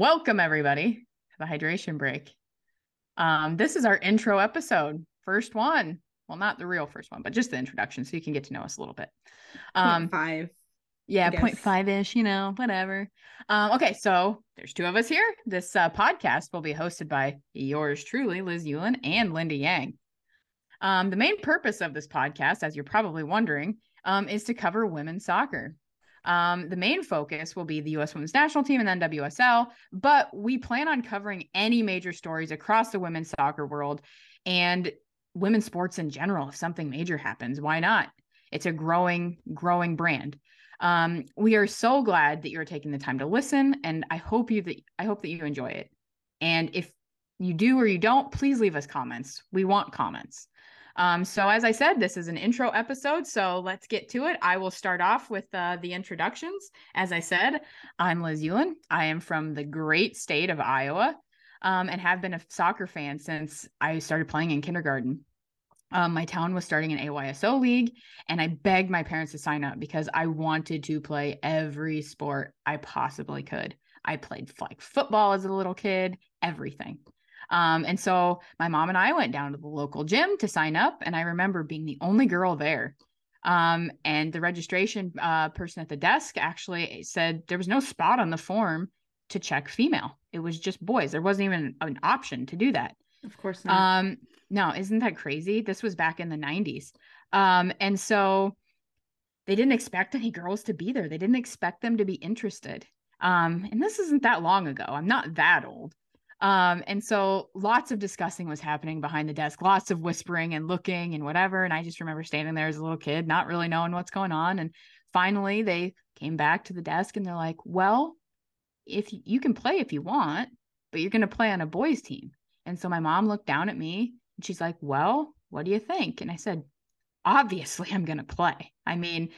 Welcome, everybody, to the hydration break. Um, this is our intro episode, first one. Well, not the real first one, but just the introduction, so you can get to know us a little bit. Um, five. Yeah, five ish, you know, whatever. Um, okay, so there's two of us here. This uh, podcast will be hosted by yours truly, Liz Yulin and Lindy Yang. Um, the main purpose of this podcast, as you're probably wondering, um, is to cover women's soccer. Um, the main focus will be the U.S. Women's National Team and then WSL, but we plan on covering any major stories across the women's soccer world and women's sports in general. If something major happens, why not? It's a growing, growing brand. Um, we are so glad that you're taking the time to listen, and I hope you that I hope that you enjoy it. And if you do or you don't, please leave us comments. We want comments. Um, so, as I said, this is an intro episode. So, let's get to it. I will start off with uh, the introductions. As I said, I'm Liz Ewan. I am from the great state of Iowa um, and have been a soccer fan since I started playing in kindergarten. Um, my town was starting an AYSO league, and I begged my parents to sign up because I wanted to play every sport I possibly could. I played like football as a little kid, everything. Um, and so my mom and I went down to the local gym to sign up. And I remember being the only girl there. Um, and the registration uh, person at the desk actually said there was no spot on the form to check female. It was just boys. There wasn't even an option to do that. Of course not. Um, no, isn't that crazy? This was back in the 90s. Um, and so they didn't expect any girls to be there. They didn't expect them to be interested. Um, and this isn't that long ago. I'm not that old. Um, and so lots of discussing was happening behind the desk, lots of whispering and looking and whatever. And I just remember standing there as a little kid, not really knowing what's going on. And finally, they came back to the desk and they're like, well, if you, you can play if you want, but you're going to play on a boys' team. And so my mom looked down at me and she's like, well, what do you think? And I said, obviously, I'm going to play. I mean,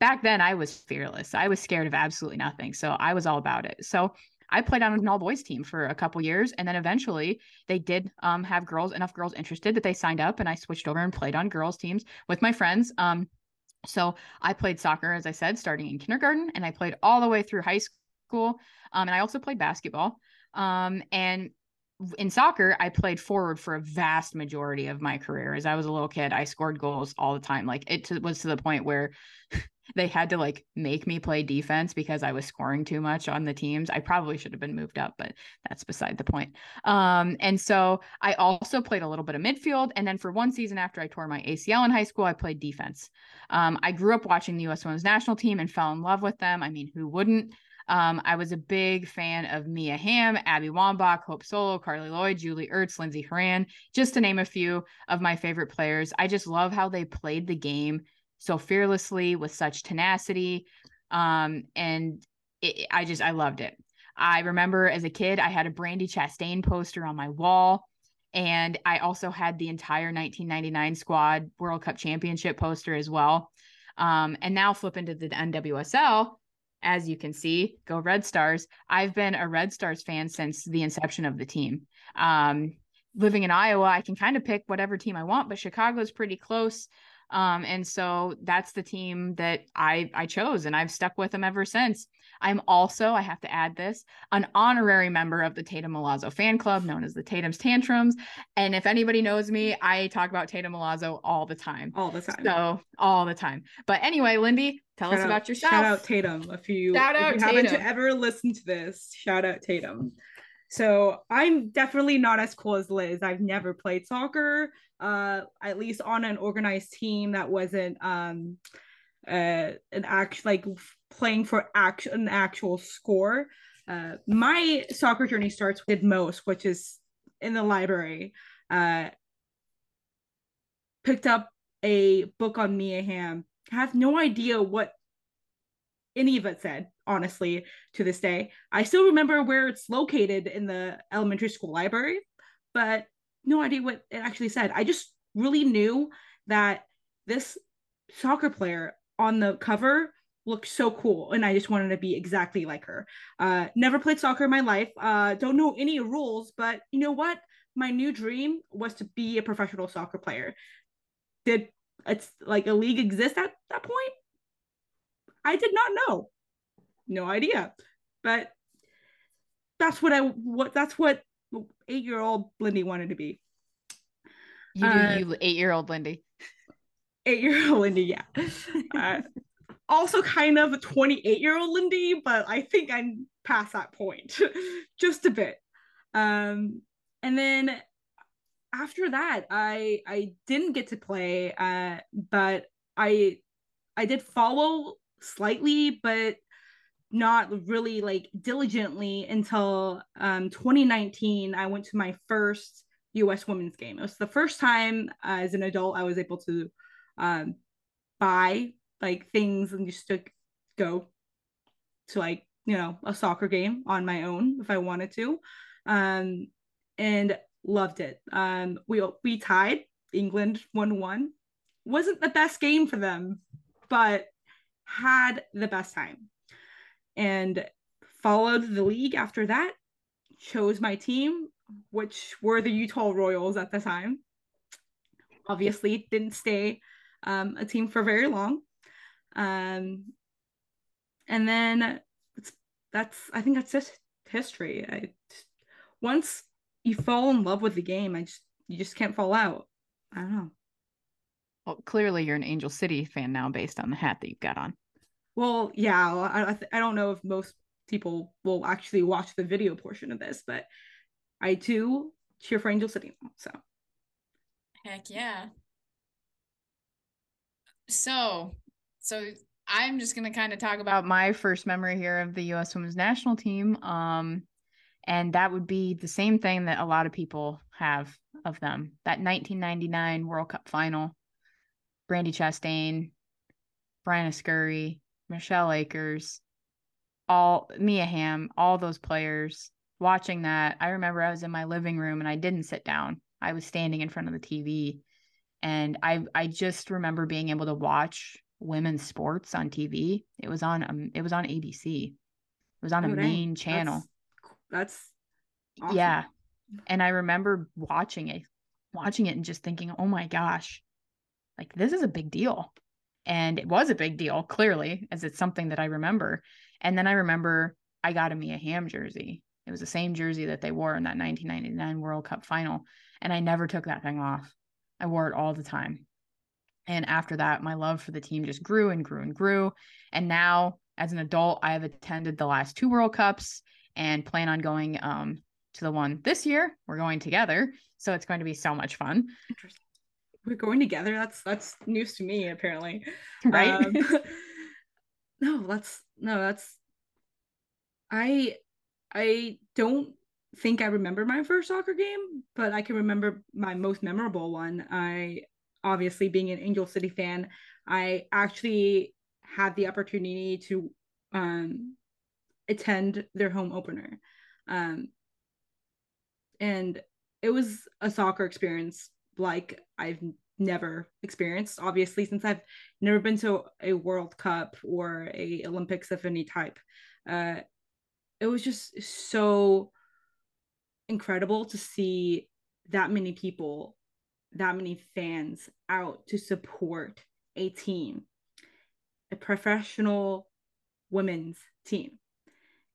back then I was fearless. I was scared of absolutely nothing. So I was all about it. So I played on an all boys team for a couple years, and then eventually they did um, have girls enough girls interested that they signed up, and I switched over and played on girls teams with my friends. Um, so I played soccer, as I said, starting in kindergarten, and I played all the way through high school, um, and I also played basketball. Um, and in soccer, I played forward for a vast majority of my career. As I was a little kid, I scored goals all the time. Like it was to the point where they had to like make me play defense because I was scoring too much on the teams. I probably should have been moved up, but that's beside the point. Um, and so I also played a little bit of midfield. And then for one season after I tore my ACL in high school, I played defense. Um, I grew up watching the US women's national team and fell in love with them. I mean, who wouldn't? Um, I was a big fan of Mia Hamm, Abby Wambach, Hope Solo, Carli Lloyd, Julie Ertz, Lindsey Horan, just to name a few of my favorite players. I just love how they played the game so fearlessly with such tenacity. Um, and it, I just, I loved it. I remember as a kid, I had a Brandi Chastain poster on my wall. And I also had the entire 1999 squad World Cup championship poster as well. Um, and now flip into the NWSL. As you can see, go Red Stars. I've been a Red Stars fan since the inception of the team. Um, living in Iowa, I can kind of pick whatever team I want, but Chicago's pretty close. Um, and so that's the team that I I chose, and I've stuck with them ever since. I'm also, I have to add this, an honorary member of the Tatumn Milazzo fan club, known as the Tatum's Tantrums. And if anybody knows me, I talk about Tatumn Milazzo all the time. All the time. So all the time. But anyway, Lindy, tell shout us out, about yourself. Shout out Tatum. If you, shout out if you haven't ever listened to this, shout out Tatum. So I'm definitely not as cool as Liz. I've never played soccer, uh, at least on an organized team that wasn't um, uh, an act like playing for act- an actual score. Uh, my soccer journey starts with most, which is in the library. Uh, picked up a book on Mia Hamm. Have no idea what any of it said honestly to this day i still remember where it's located in the elementary school library but no idea what it actually said. I just really knew that this soccer player on the cover looked so cool and i just wanted to be exactly like her. Uh never played soccer in my life. Uh don't know any rules but you know what? My new dream was to be a professional soccer player. Did it's like a league exist at that point? I did not know. No idea. But that's what I what that's what eight year old Lindy wanted to be. You do, uh, you eight year old Lindy. Eight year old Lindy, yeah. uh, also, kind of a 28 year old Lindy, but I think I'm past that point just a bit. Um, and then after that, I I didn't get to play, uh, but I I did follow slightly, but not really like diligently until um 2019. I went to my first U.S. women's game. It was the first time uh, as an adult I was able to um, buy like things and just to go to like you know a soccer game on my own if I wanted to, um, and loved it. Um, we we tied England one one. Wasn't the best game for them, but had the best time, and followed the league after that. Chose my team, which were the Utah Royals at the time. Obviously, didn't stay um, a team for very long. Um, and then that's I think that's just history. I once you fall in love with the game, I just you just can't fall out. I don't know. Well, clearly you're an Angel City fan now, based on the hat that you've got on. Well, yeah, I I don't know if most people will actually watch the video portion of this, but I too cheer for Angel City. So, heck yeah. So, so I'm just gonna kind of talk about my first memory here of the U.S. Women's National Team. Um, and that would be the same thing that a lot of people have of them. That 1999 World Cup final, Brandi Chastain, Briana Scurry, Michelle Akers, all Mia Hamm, all those players watching that. I remember I was in my living room and I didn't sit down. I was standing in front of the TV and I I just remember being able to watch women's sports on TV. It was on um, it was on ABC. It was on oh, a main channel. That's, that's awesome. yeah. And I remember watching it, watching it and just thinking, "Oh my gosh. Like this is a big deal." And it was a big deal, clearly, as it's something that I remember. And then I remember I got a Mia Hamm jersey. It was the same jersey that they wore in that 1999 World Cup final. And I never took that thing off. I wore it all the time. And after that, my love for the team just grew and grew and grew. And now, as an adult, I have attended the last two World Cups and plan on going um, to the one this year. We're going together, so it's going to be so much fun. We're going together. That's that's news to me, apparently. Right? Um, no, that's no, that's. I I don't think I remember my first soccer game, but I can remember my most memorable one. I obviously being an Angel City fan, I actually had the opportunity to um, attend their home opener. Um, and it was a soccer experience like I've never experienced obviously since I've never been to a World Cup or a Olympics of any type. Uh, it was just so incredible to see that many people, that many fans out to support a team, a professional women's team.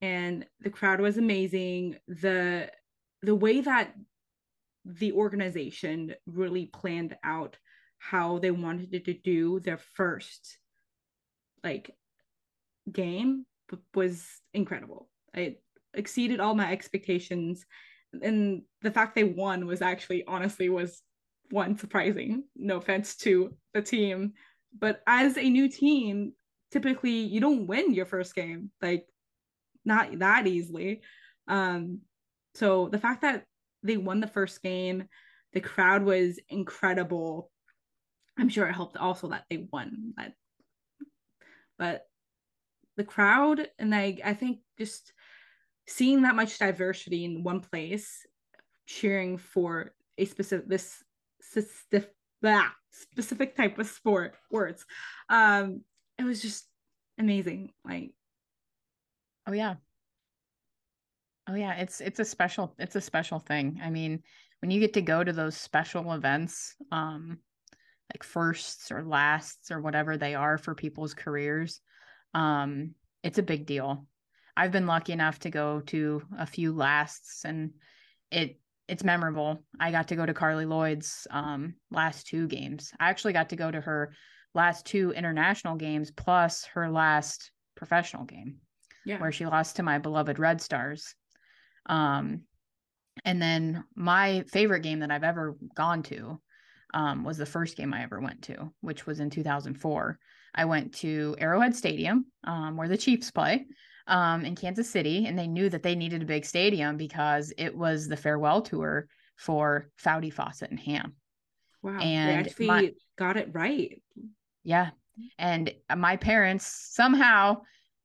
And the crowd was amazing. The the way that the organization really planned out how they wanted to do their first like game was incredible. It exceeded all my expectations and the fact they won was actually honestly was one surprising no offense to the team but as a new team typically you don't win your first game like not that easily um so the fact that they won the first game the crowd was incredible i'm sure it helped also that they won that but the crowd and i i think just seeing that much diversity in one place, cheering for a specific this specific specific type of sport words. Um, it was just amazing. Like, oh yeah, oh yeah, it's it's a special it's a special thing. I mean, when you get to go to those special events, um, like firsts or lasts or whatever they are for people's careers, um, it's a big deal I've been lucky enough to go to a few lasts and it it's memorable. I got to go to Carli Lloyd's um, last two games. I actually got to go to her last two international games plus her last professional game, Yeah. where she lost to my beloved Red Stars. Um, and then my favorite game that I've ever gone to um, was the first game I ever went to, which was in 2004. I went to Arrowhead Stadium, um, where the Chiefs play um, in Kansas City, and they knew that they needed a big stadium because it was the farewell tour for Foudy, Fawcett, and Hamm. Wow. and they actually my- got it right. Yeah. And my parents somehow,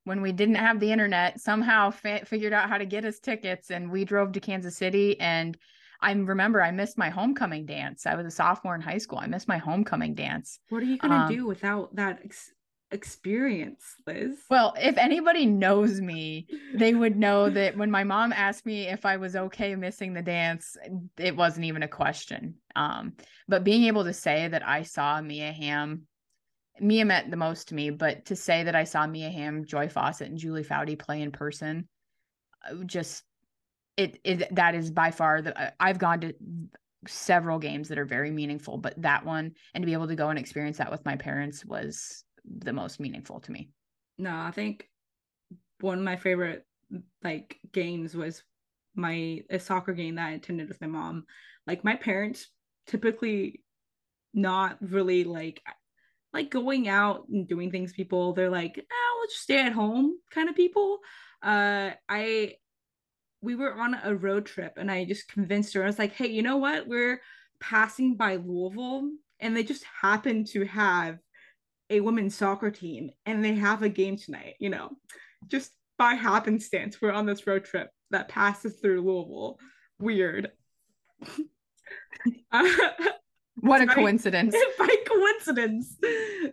when we didn't have the internet, somehow fa- figured out how to get us tickets. And we drove to Kansas City. And I remember I missed my homecoming dance. I was a sophomore in high school. I missed my homecoming dance. What are you gonna Um, do without that ex- experience, Liz? Well, if anybody knows me, they would know that when my mom asked me if I was okay missing the dance, it wasn't even a question. Um, but being able to say that I saw Mia Hamm, Mia meant the most to me, but to say that I saw Mia Hamm, Joy Fawcett, and Julie Foudy play in person, uh, just it it that is by far the I- I've gone to several games that are very meaningful, but that one and to be able to go and experience that with my parents was the most meaningful to me. No, I think one of my favorite like games was my a soccer game that I attended with my mom. Like my parents typically not really like like going out and doing things people they're like oh let's just stay at home kind of people. Uh i we were on a road trip and i just convinced her i was like hey you know what? We're passing by louisville and they just happen to have a women's soccer team and they have a game tonight you know? Just by happenstance we're on this road trip that passes through louisville. Weird What a Right? coincidence. by coincidence.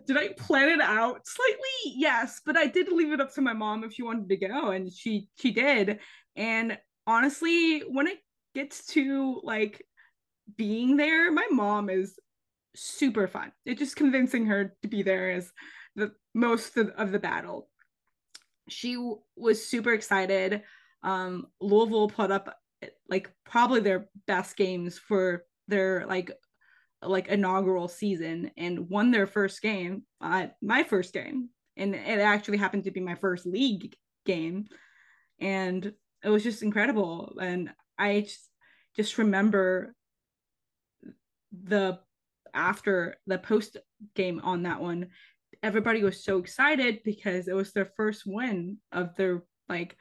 Did I plan it out? Slightly, yes, but I did leave it up to my mom if she wanted to go, and she she did. And honestly, when it gets to like being there, my mom is super fun. It just convincing her to be there is the most of, of the battle. She w- was super excited. Um, Louisville put up like probably their best games for their like like inaugural season and won their first game uh, my first game. And it actually happened to be my first league game. And it was just incredible. And i just, just remember the after the post game on that one everybody was so excited because it was their first win of their like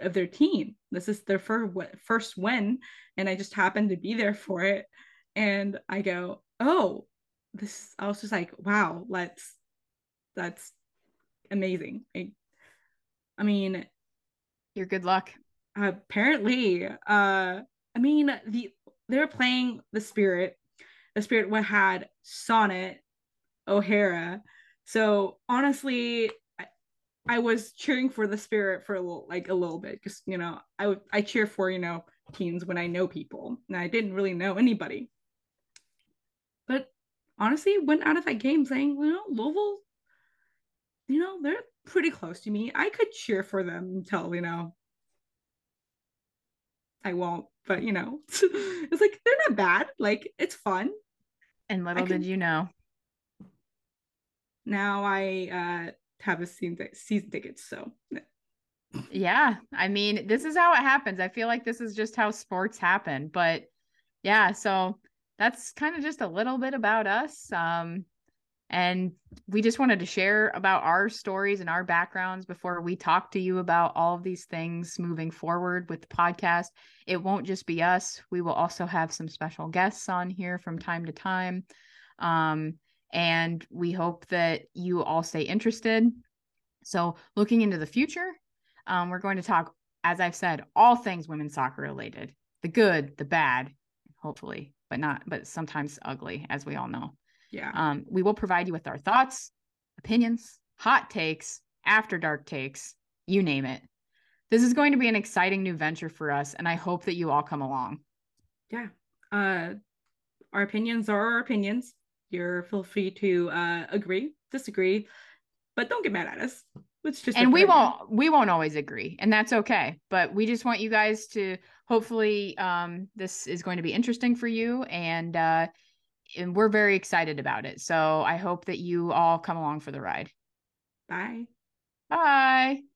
of their team. This is their first first win. And i just happened to be there for it and I go, oh, this. I was just like, wow, let's. That's amazing. I, I mean, Your good luck. apparently, uh, I mean, the they're playing the Spirit. The Spirit what had Sonnett, O'Hara. So honestly, I, I was cheering for the Spirit for a little, like a little bit, because you know, I I cheer for you know teens when I know people, and I didn't really know anybody. But honestly, went out of that game saying, you know, Louisville, you know, they're pretty close to me. I could cheer for them until, you know, I won't, but you know, it's like they're not bad. Like it's fun. And little can- did you know. Now I uh have a season season tickets, so Yeah. I mean, this is how it happens. I feel like this is just how sports happen. But yeah, so that's kind of just a little bit about us. Um, and we just wanted to share about our stories and our backgrounds before we talk to you about all of these things moving forward with the podcast. It won't just be us, we will also have some special guests on here from time to time. Um, and we hope that you all stay interested. So, looking into the future, um, we're going to talk, as I've said, all things women's soccer related the good, the bad, hopefully, but not, but sometimes ugly, as we all know. yeah. Um, we will provide you with our thoughts, opinions, hot takes, after dark takes, you name it. This is going to be an exciting new venture for us, and I hope that you all come along. yeah. Uh our opinions are our opinions. You're feel free to uh agree, disagree, but don't get mad at us. It's just and we won't we won't always agree and that's okay but we just want you guys to hopefully um this is going to be interesting for you and uh and we're very excited about it. So i hope that you all come along for the ride. Bye. bye